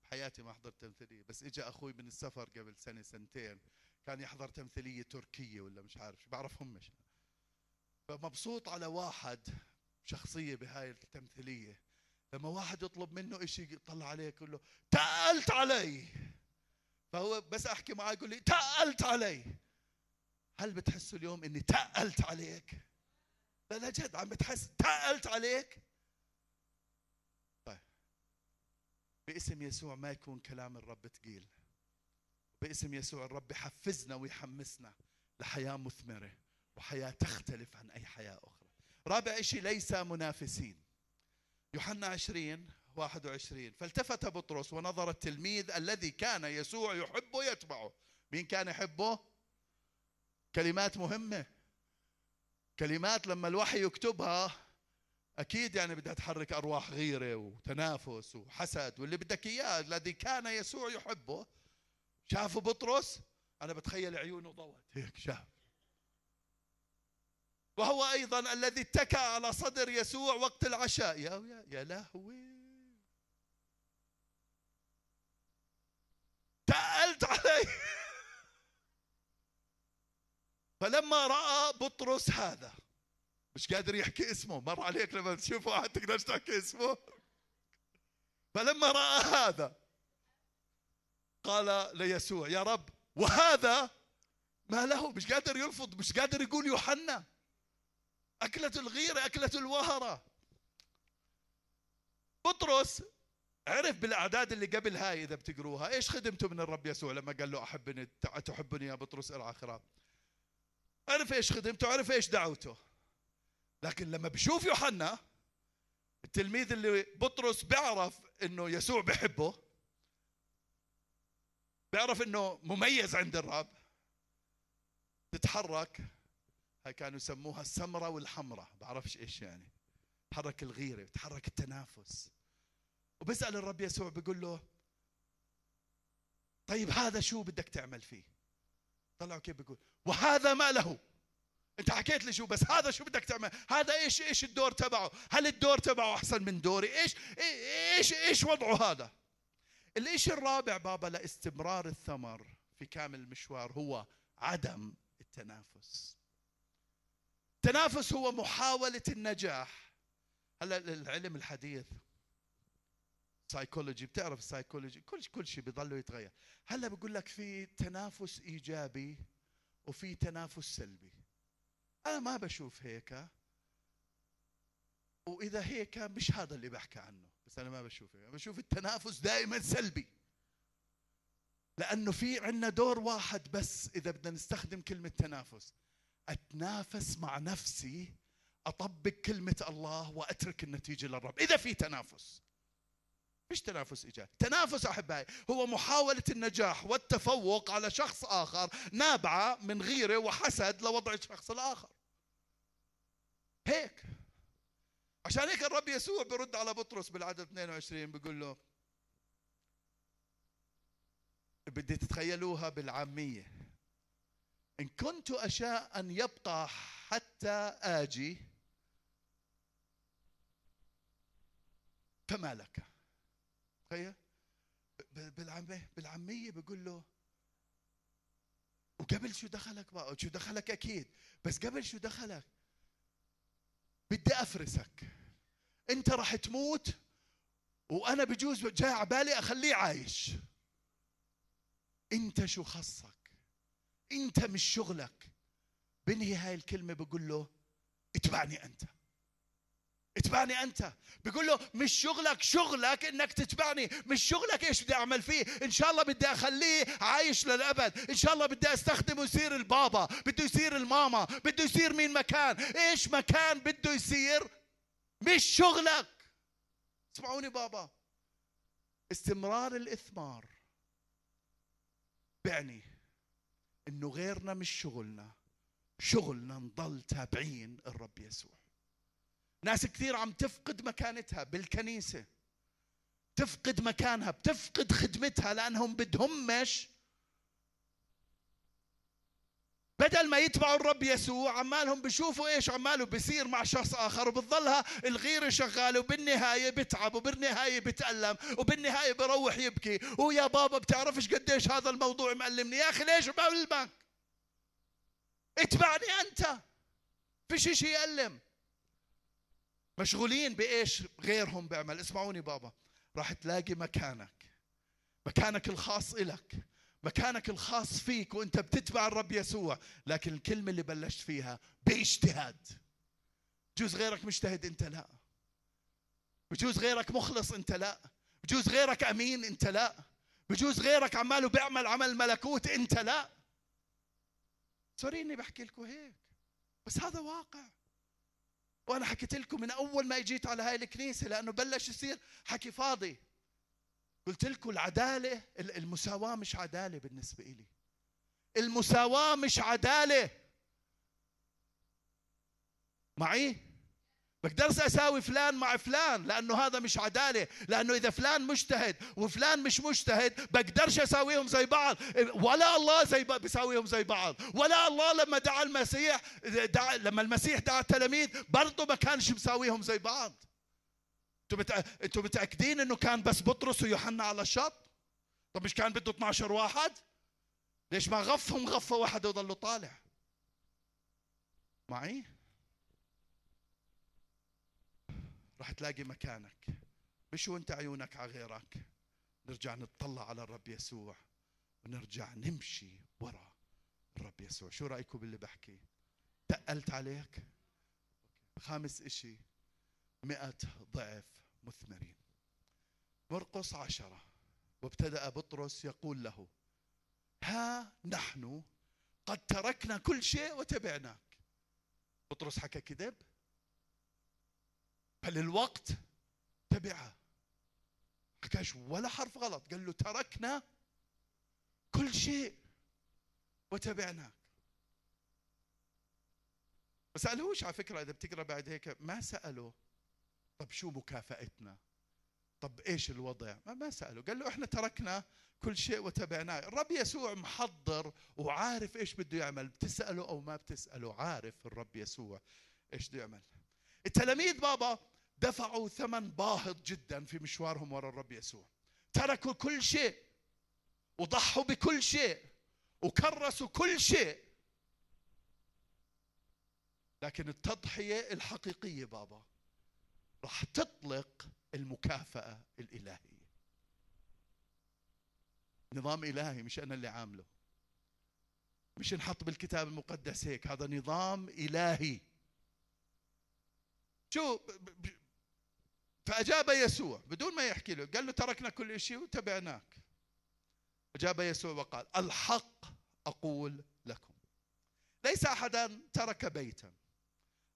بحياتي ما حضرت تمثيلية. بس اجى أخوي من السفر قبل سنة سنتين كان يحضر تمثيلية تركية ولا مش عارف شو بعرفهمش فمبسوط على واحد شخصية بهاي التمثيلية. لما واحد يطلب منه إشي يطلع عليه يقول له تقلت علي. فهو بس أحكي معاه يقول لي تقلت علي. هل بتحسوا اليوم إني تقلت عليك؟ لا لا جد عم بتحس تقلت عليك؟ باسم يسوع ما يكون كلام الرب ثقيل باسم يسوع الرب يحفزنا ويحمسنا لحياة مثمرة وحياة تختلف عن أي حياة أخرى. رابع شيء ليس منافسين. يوحنا 20 21 فالتفت بطرس ونظر التلميذ الذي كان يسوع يحبه يتبعه مين كان يحبه؟ كلمات مهمة. كلمات لما الوحي يكتبها أكيد يعني بدها تحرك أرواح غيرة وتنافس وحسد واللي بدك إياه الذي كان يسوع يحبه شافوا بطرس؟ أنا بتخيل عيونه ضوت هيك شاف. وهو أيضا الذي اتكى على صدر يسوع وقت العشاء. يا يا لهوي. تقلت علي. (laughs) فلما رأى بطرس هذا مش قادر يحكي اسمه. مر عليك لما تشوف واحد تقدرش تحكي اسمه. فلما رأى هذا قال ليسوع يا رب وهذا ما له؟ مش قادر يرفض مش قادر يقول يوحنا. أكلة الغيرة أكلة الوهرة. بطرس عرف بالأعداد اللي قبل هاي إذا بتقروها. إيش خدمته من الرب يسوع لما قال له أحبني تحبني يا بطرس إلى آخره؟ عرف إيش خدمته عرف إيش دعوته. لكن لما بشوف يوحنا التلميذ اللي بطرس بيعرف إنه يسوع بحبه بيعرف إنه مميز عند الرب تتحرك هاي كانوا يسموها السمرة والحمرة بعرفش إيش يعني تحرك الغيرة تحرك التنافس. وبسأل الرب يسوع بيقول له طيب هذا شو بدك تعمل فيه؟ طلعوا كيف بيقول وهذا ما له. انت حكيت لي شو بس هذا شو بدك تعمل؟ هذا إيش إيش الدور تبعه؟ هل الدور تبعه أحسن من دوري؟ إيش إيش إيش وضعه هذا؟ الاشي الرابع بابا لاستمرار الثمر في كامل المشوار هو عدم التنافس. التنافس هو محاولة النجاح. هلا العلم الحديث سايكولوجي بتعرف السايكولوجي كل كل شيء بيضل يتغير. هلا بقول لك في تنافس إيجابي وفي تنافس سلبي. أنا ما بشوف هيك. وإذا هيك مش هذا اللي بحكي عنه بس أنا ما بشوف هيك. بشوف التنافس دائما سلبي. لأنه في عندنا دور واحد بس إذا بدنا نستخدم كلمة تنافس. أتنافس مع نفسي أطبق كلمة الله وأترك النتيجة للرب. إذا في تنافس. مش تنافس ايجابي تنافس أحبائي هو محاولة النجاح والتفوق على شخص آخر نابعة من غيره وحسد لوضع الشخص الآخر. هيك. عشان هيك الرب يسوع برد على بطرس بالعدد 22 بيقول له بدي تتخيلوها بالعامية. إن كنت أشاء أن يبقى حتى آجي فما لك. تخيل؟ بالعاميه بالعامية بقول له وقبل شو دخلك بقى؟ شو دخلك أكيد بس قبل شو دخلك؟ بدي أفرسك. أنت راح تموت وأنا بجوز جاي على بالي أخليه عايش. أنت شو خصك؟ أنت مش شغلك. بنهي هاي الكلمة بقول له اتبعني أنت. اتبعني أنت. بيقول له مش شغلك شغلك إنك تتبعني. مش شغلك إيش بدي أعمل فيه. إن شاء الله بدي أخليه عايش للأبد. إن شاء الله بدي أستخدمه يصير البابا. بده يصير الماما. بده يصير مين مكان. إيش مكان بده يصير؟ مش شغلك. اسمعوني بابا. استمرار الإثمار بعني إنه غيرنا مش شغلنا. شغلنا نضل تابعين الرب يسوع. ناس كثير عم تفقد مكانتها بالكنيسة. تفقد مكانها بتفقد خدمتها لأنهم بدهمش بدل ما يتبعوا الرب يسوع عمالهم بيشوفوا إيش؟ عماله بيصير مع شخص آخر وبتظلها الغيرة شغالة وبالنهاية بتعب وبالنهاية بتألم وبالنهاية بروح يبكي. ويا بابا بتعرفش قديش هذا الموضوع مألمني؟ يا أخي ليش بألمك اتبعني أنت. فيش شيء يألم. مشغولين بإيش غيرهم بيعمل. اسمعوني بابا راح تلاقي مكانك مكانك الخاص إلك مكانك الخاص فيك وأنت بتتبع الرب يسوع. لكن الكلمة اللي بلشت فيها باجتهاد. بجوز غيرك مجتهد أنت لا. بجوز غيرك مخلص أنت لا. بجوز غيرك أمين أنت لا. بجوز غيرك عماله بيعمل عمل ملكوت أنت لا. سوري إني بحكي لكم هيك بس هذا واقع. وأنا حكيت لكم من أول ما اجيت على هاي الكنيسة لأنه بلش يصير حكي فاضي. قلت لكم العدالة المساواة مش عدالة بالنسبة لي المساواة مش عدالة. معي؟ بقدرش أساوي فلان مع فلان لأنه هذا مش عدالة لأنه إذا فلان مجتهد وفلان مش مجتهد بقدرش أساويهم زي بعض. ولا الله زي بيساويهم زي بعض. ولا الله لما دعا المسيح دعا لما المسيح دعا التلاميذ برضه ما كانش مساويهم زي بعض. أنتوا متأكدين إنه كان بس بطرس ويوحنا على الشط؟ طب مش كان بده 12 واحد؟ ليش ما غفهم غفة واحدة وظلوا طالع؟ معي؟ راح تلاقي مكانك. مش وانت عيونك على غيرك. نرجع نتطلع على الرب يسوع ونرجع نمشي ورا الرب يسوع. شو رأيكم باللي بحكي؟ تقلت عليك؟ خامس إشي مئة ضعف مثمرين. مرقص عشرة وابتدأ بطرس يقول له ها نحن قد تركنا كل شيء وتبعناك. بطرس حكى كذب بل الوقت تبعه حكاش ولا حرف غلط. قال له تركنا كل شيء وتبعناك ما سألوش على فكرة إذا بتقرأ بعد هيك ما سألوا طب شو مكافأتنا؟ طب إيش الوضع؟ ما, ما سألوا قال له إحنا تركنا كل شيء وتبعناه الرب يسوع محضر وعارف إيش بده يعمل. بتسأله أو ما بتسأله عارف الرب يسوع إيش بده يعمل. التلاميذ بابا دفعوا ثمن باهظ جدا في مشوارهم وراء الرب يسوع. تركوا كل شيء وضحوا بكل شيء وكرسوا كل شيء. لكن التضحية الحقيقية بابا راح تطلق المكافأة الإلهية. نظام إلهي مش أنا اللي عامله. مش نحط بالكتاب المقدس هيك هذا نظام إلهي. شو فأجاب يسوع بدون ما يحكي له قال له تركنا كل شيء وتبعناك أجاب يسوع وقال الحق أقول لكم. ليس أحدا ترك بيتا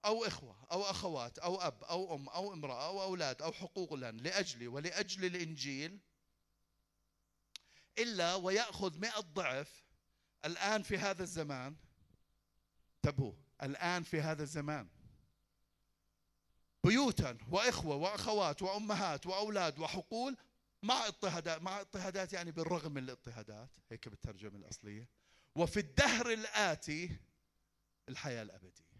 أو إخوة أو أخوات أو أب أو أم أو امرأة أو أولاد أو حقوق لن لأجلي ولأجل الإنجيل إلا ويأخذ مئة ضعف. الآن في هذا الزمان انتبهوا الآن في هذا الزمان. بيوتا وإخوة وأخوات وأمهات وأولاد وحقول مع اضطهادات مع اضطهادات يعني بالرغم من الاضطهادات هيك بالترجمة الأصلية. وفي الدهر الآتي الحياة الأبدية.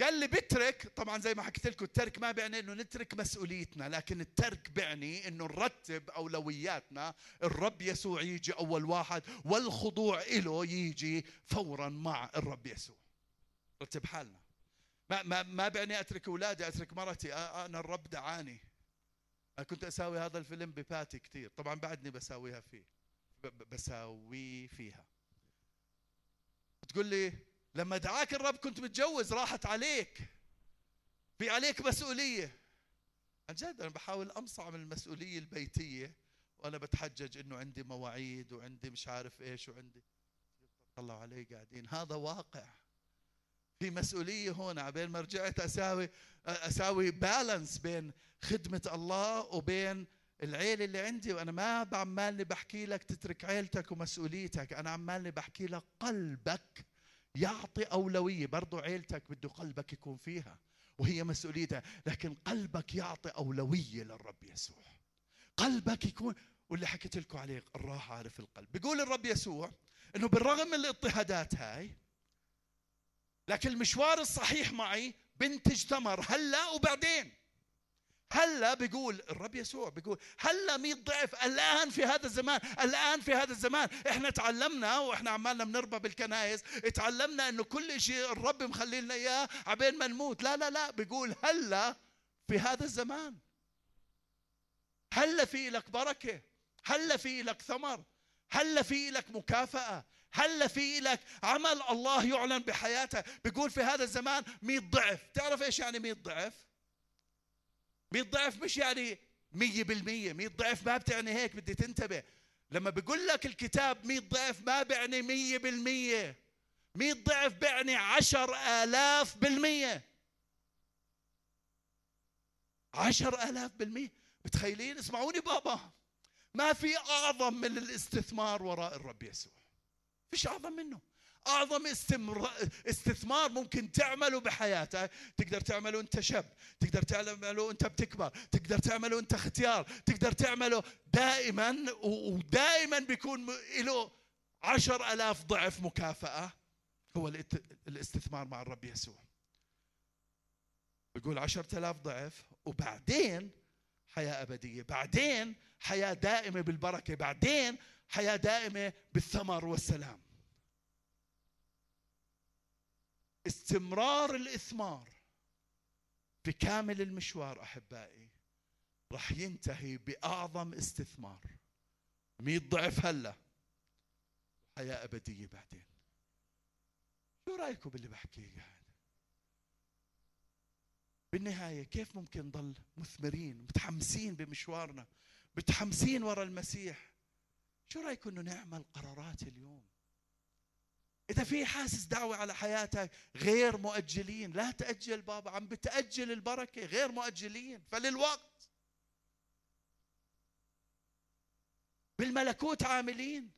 قال لي بترك طبعا زي ما حكيت لكم الترك ما بيعني إنه نترك مسؤوليتنا لكن الترك بيعني إنه نرتب أولوياتنا. الرب يسوع يجي أول واحد والخضوع له يجي فورا مع الرب يسوع. رتب حالنا. ما ما ما بعني أترك أولادي أترك مرتي أنا الرب دعاني. أنا كنت أساوي هذا الفيلم بباتي كثير طبعا بعدني بساويها فيه بساوي فيها. تقول لي لما دعاك الرب كنت متجوز راحت عليك. في عليك مسؤولية. عن جد أنا بحاول أمصع من المسؤولية البيتية وأنا بتحجج إنه عندي مواعيد وعندي مش عارف إيش وعندي. طلعوا علي قاعدين. هذا واقع. في مسؤولية هون عبين ما رجعت أساوي أساوي بالانس بين خدمة الله وبين العيلة اللي عندي. وأنا ما بعمالني بحكي لك تترك عيلتك ومسؤوليتك أنا عمالني بحكي لك قلبك يعطي أولوية. برضو عيلتك بده قلبك يكون فيها وهي مسؤوليتها لكن قلبك يعطي أولوية للرب يسوع. قلبك يكون واللي حكيت لكم عليه الراحة عارف القلب. بيقول الرب يسوع إنه بالرغم من الاضطهادات هاي لكن المشوار الصحيح معي بنتج ثمر هلا وبعدين؟ هلا بيقول الرب يسوع بيقول هلا 100 ضعف. الآن في هذا الزمان الآن في هذا الزمان. إحنا تعلمنا وإحنا عمالنا بنربى بالكنائس. تعلمنا إنه كل شيء الرب مخلي لنا إياه عبين ما نموت. لا لا لا. بيقول هلا في هذا الزمان. هلا في لك بركة. هلا في لك ثمر. هلا في لك مكافأة. هل في لك عمل الله يعلن بحياته؟ بيقول في هذا الزمان 100 ضعف. تعرف إيش يعني 100 ضعف؟ 100 ضعف مش يعني 100% 100 ضعف ما بتعني هيك بدي تنتبه. لما بيقول لك الكتاب 100 ضعف ما بيعني 100% 100 ضعف بيعني 10000 بالمية. 10000 بالمية. متخيلين اسمعوني بابا. ما في أعظم من الاستثمار وراء الرب يسوع. فيش أعظم منه. أعظم استمر... استثمار ممكن تعمله بحياتك تقدر تعمله أنت شاب تقدر تعمله أنت بتكبر تقدر تعمله أنت اختيار تقدر تعمله دائما ودائما بيكون له عشر ألاف ضعف مكافأة هو الاستثمار مع الرب يسوع. بيقول عشرة آلاف ضعف وبعدين حياة أبدية بعدين حياة دائمة بالبركة بعدين حياة دائمة بالثمر والسلام. استمرار الإثمار في كامل المشوار أحبائي راح ينتهي بأعظم استثمار. مئة ضعف هلا. حياة أبدية بعدين. شو رأيكم باللي بحكيه قاعد بالنهاية كيف ممكن نضل مثمرين متحمسين بمشوارنا متحمسين ورا المسيح؟ شو رايكم إنه نعمل قرارات اليوم؟ إذا في حاسس دعوة على حياتك غير مؤجلين لا تأجل بابا عم بتأجل البركة غير مؤجلين فللوقت. بالملكوت عاملين.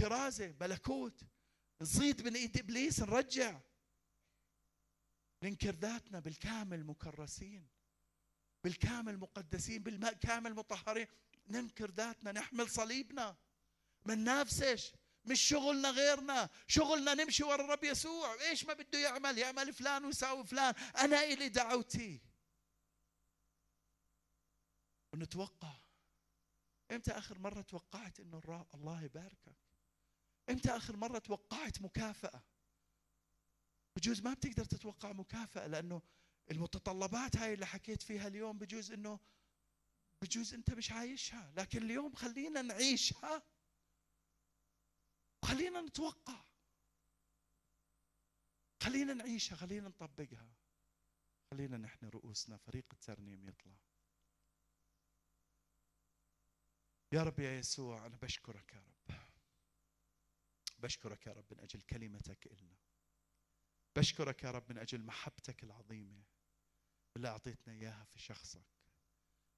كرازة ملكوت. نصيد من إيد إبليس نرجع. ننكر ذاتنا بالكامل مكرسين بالكامل مقدسين بالكامل مطهرين. ننكر ذاتنا نحمل صليبنا. ما ننافسش مش شغلنا غيرنا. شغلنا نمشي ورا الرب يسوع. إيش ما بده يعمل؟ يعمل فلان ويساوي فلان. أنا إلي دعوتي. ونتوقع. إمتى آخر مرة توقعت إنه الله يباركك؟ إمتى آخر مرة توقعت مكافأة؟ بجوز ما بتقدر تتوقع مكافأة لأنه المتطلبات هاي اللي حكيت فيها اليوم بجوز انه بجوز أنت مش عايشها. لكن اليوم خلينا نعيشها. خلينا نتوقع. خلينا نعيشها خلينا نطبقها. خلينا نحن رؤوسنا فريق الترنيم يطلع. يا رب يا يسوع أنا بشكرك يا رب. بشكرك يا رب من أجل كلمتك إلنا. بشكرك يا رب من أجل محبتك العظيمة اللي أعطيتنا إياها في شخصك.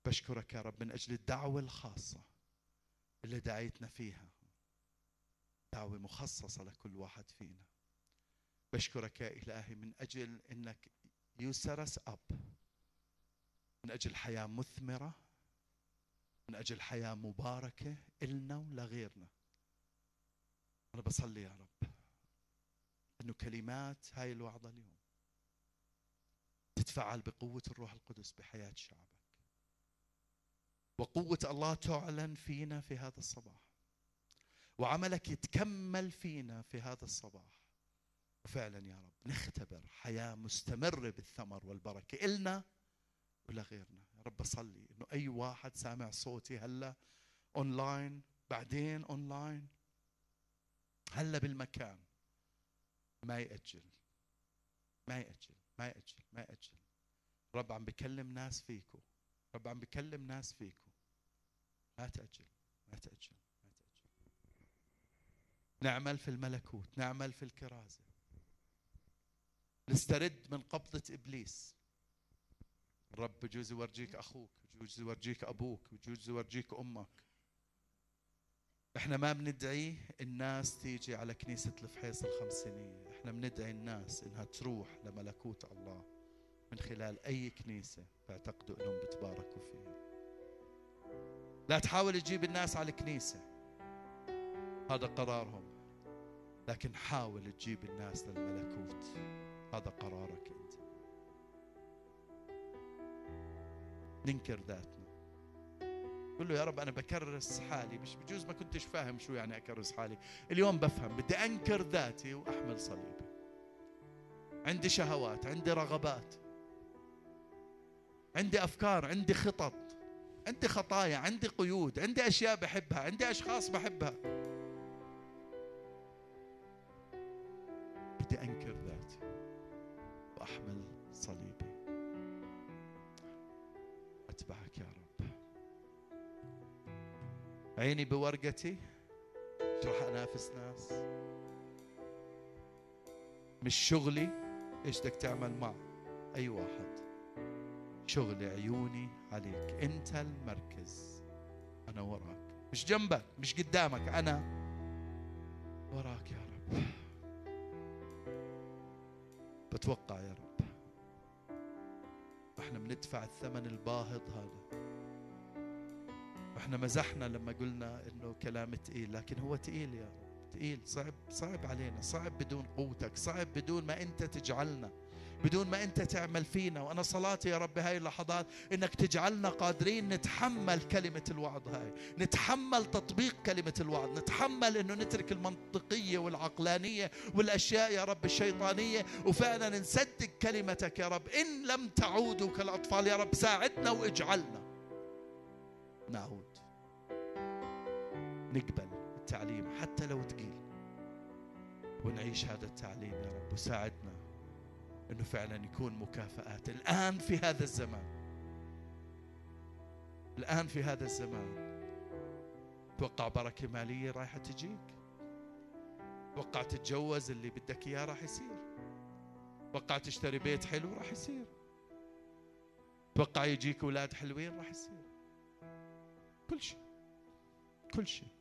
بشكرك يا رب من أجل الدعوة الخاصة اللي دعيتنا فيها. دعوة مخصصة لكل واحد فينا. بشكرك يا إلهي من أجل أنك يوسرس أب من أجل حياة مثمرة. من أجل حياة مباركة إلنا ولغيرنا أنا بصلي يا رب أنه كلمات هاي الوعظة اليوم تتفعل بقوة الروح القدس بحياة شعبك. وقوة الله تعلن فينا في هذا الصباح. وعملك يتكمل فينا في هذا الصباح. وفعلا يا رب نختبر حياة مستمرة بالثمر والبركة. إلنا ولا غيرنا. يا رب أصلي إنه أي واحد سامع صوتي هلأ أونلاين بعدين أونلاين هلأ بالمكان. ما يأجل. ما يأجل. ما يأجل. ما يأجل. رب عم بكلم ناس فيكم رب عم بكلم ناس فيكم لا تأجل. ما تأجل. نعمل في الملكوت نعمل في الكرازة. نسترد من قبضة إبليس. الرب بجوز يورجيك أخوك بجوز يورجيك أبوك بجوز يورجيك أمك. إحنا ما بندعي الناس تيجي على كنيسة الفحيص الخمسينية. إحنا بندعي الناس إنها تروح لملكوت الله من خلال أي كنيسة بيعتقدوا إنهم بتباركوا فيها. لا تحاول تجيب الناس على الكنيسة. هذا قرارهم. لكن حاول تجيب الناس للملكوت. هذا قرارك أنت. ننكر ذاتنا. قل له يا رب أنا بكرس حالي مش بجوز ما كنتش فاهم شو يعني أكرس حالي. اليوم بفهم بدي أنكر ذاتي وأحمل صليبي. عندي شهوات عندي رغبات. عندي أفكار عندي خطط. عندي خطايا عندي قيود عندي أشياء بحبها عندي أشخاص بحبها. عيني بورقتي. مش راح انافس ناس مش شغلي. إيش بدك تعمل مع أي واحد؟ شغلي عيوني عليك. أنت المركز. أنا وراك. مش جنبك مش قدامك. أنا وراك يا رب. بتوقع يا رب. إحنا بندفع الثمن الباهظ هذا. إحنا مزحنا لما قلنا إنه كلام تقيل لكن هو تقيل يا رب تقيل صعب صعب علينا صعب بدون قوتك صعب بدون ما أنت تجعلنا بدون ما أنت تعمل فينا. وأنا صلاتي يا رب هاي اللحظات إنك تجعلنا قادرين نتحمل كلمة الوعظ هاي نتحمل تطبيق كلمة الوعظ نتحمل إنه نترك المنطقية والعقلانية والأشياء يا رب الشيطانية وفعلا نصدق كلمتك يا رب. إن لم تعودوا كالأطفال يا رب ساعدنا وإجعلنا. نعود. نقبل التعليم حتى لو تقيل. ونعيش هذا التعليم يا رب. وساعدنا إنه فعلا يكون مكافآت. الآن في هذا الزمان. الآن في هذا الزمان. توقع بركة مالية رايحة تجيك. توقع تتجوز اللي بدك إياه راح يصير. توقع تشتري بيت حلو راح يصير. توقع يجيك أولاد حلوين راح يصير. كل شيء. كل شيء.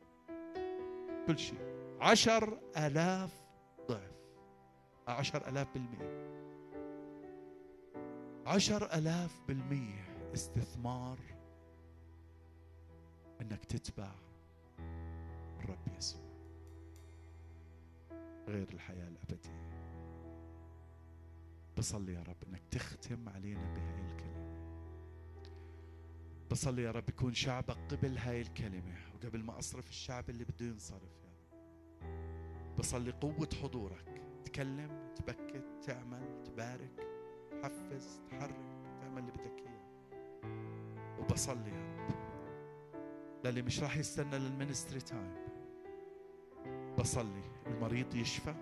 كل شيء. عشر آلاف ضعف. عشر آلاف بالمئة. عشر آلاف بالمئة استثمار إنك تتبع الرب يسوع. غير الحياة الأبدية. بصلي يا رب إنك تختم علينا بهاي الكلمة. بصلي يا رب يكون شعبك قبل هاي الكلمة وقبل ما أصرف الشعب اللي بده ينصرف يا رب. بصلي قوة حضورك. تكلم تبكت تعمل تبارك تحفز تحرك تعمل اللي بدك إياه. وبصلي يا رب. للي مش راح يستنى للمنستري تايم. بصلي. المريض يشفى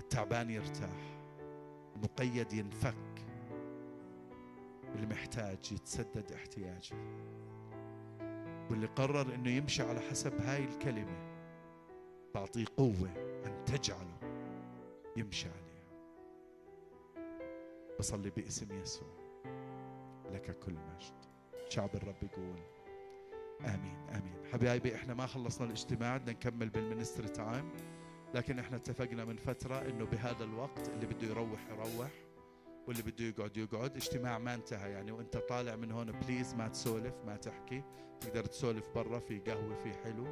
التعبان يرتاح المقيد ينفك. اللي محتاج يتسدد احتياجه. واللي قرر إنه يمشي على حسب هاي الكلمة تعطيه قوة أن تجعله يمشي عليها. بصلي باسم يسوع. لك كل مجد. شعب الرب يقول آمين آمين. حبايبي إحنا ما خلصنا الاجتماع بدنا نكمل بالمنستري تايم. لكن إحنا اتفقنا من فترة إنه بهذا الوقت اللي بده يروح يروح. واللي بده يقعد يقعد. اجتماع ما انتهى يعني. وانت طالع من هون بليز ما تسولف ما تحكي. تقدر تسولف برا في قهوة في حلو.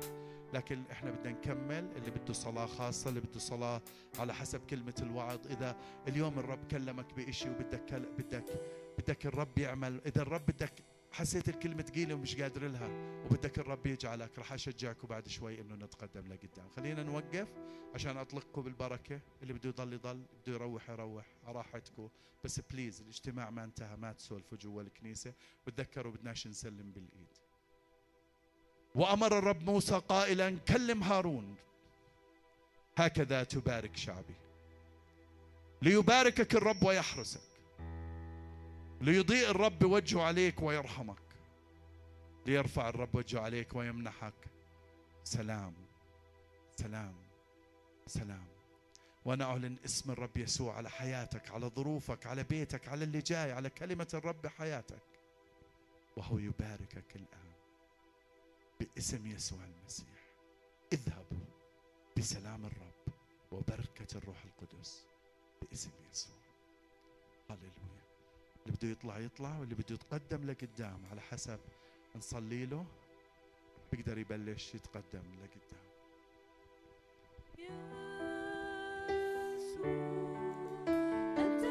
لكن إحنا بدنا نكمل. اللي بده صلاة خاصة اللي بده صلاة على حسب كلمة الوعظ. إذا اليوم الرب كلمك بإشي وبدك بدك بدك الرب يعمل. إذا الرب بدك حسيت الكلمة ثقيلة ومش قادر لها وبدك الرب يجعلك. راح أشجعكم بعد شوي إنه نتقدم لقدام. خلينا نوقف عشان أطلقكم بالبركة. اللي بده يضل يضل بده يروح يروح. على راحتكم. بس بليز الاجتماع ما انتهى ما تسولفوا جوا الكنيسة. وتذكروا بدناش نسلم بالإيد. وأمر الرب موسى قائلا كلم هارون. هكذا تبارك شعبي. ليباركك الرب ويحرسك. ليضيء الرب وجهه عليك ويرحمك. ليرفع الرب وجهه عليك ويمنحك. سلام. سلام. سلام. وأنا أعلن اسم الرب يسوع على حياتك على ظروفك على بيتك على اللي جاي على كلمة الرب بحياتك. وهو يباركك الآن باسم يسوع المسيح. اذهبوا بسلام الرب وبركة الروح القدس باسم يسوع. هللويا. اللي بده يطلع يطلع واللي بده يتقدم لقدام. على حسب نصلي له بيقدر يبلش يتقدم لقدام. أنت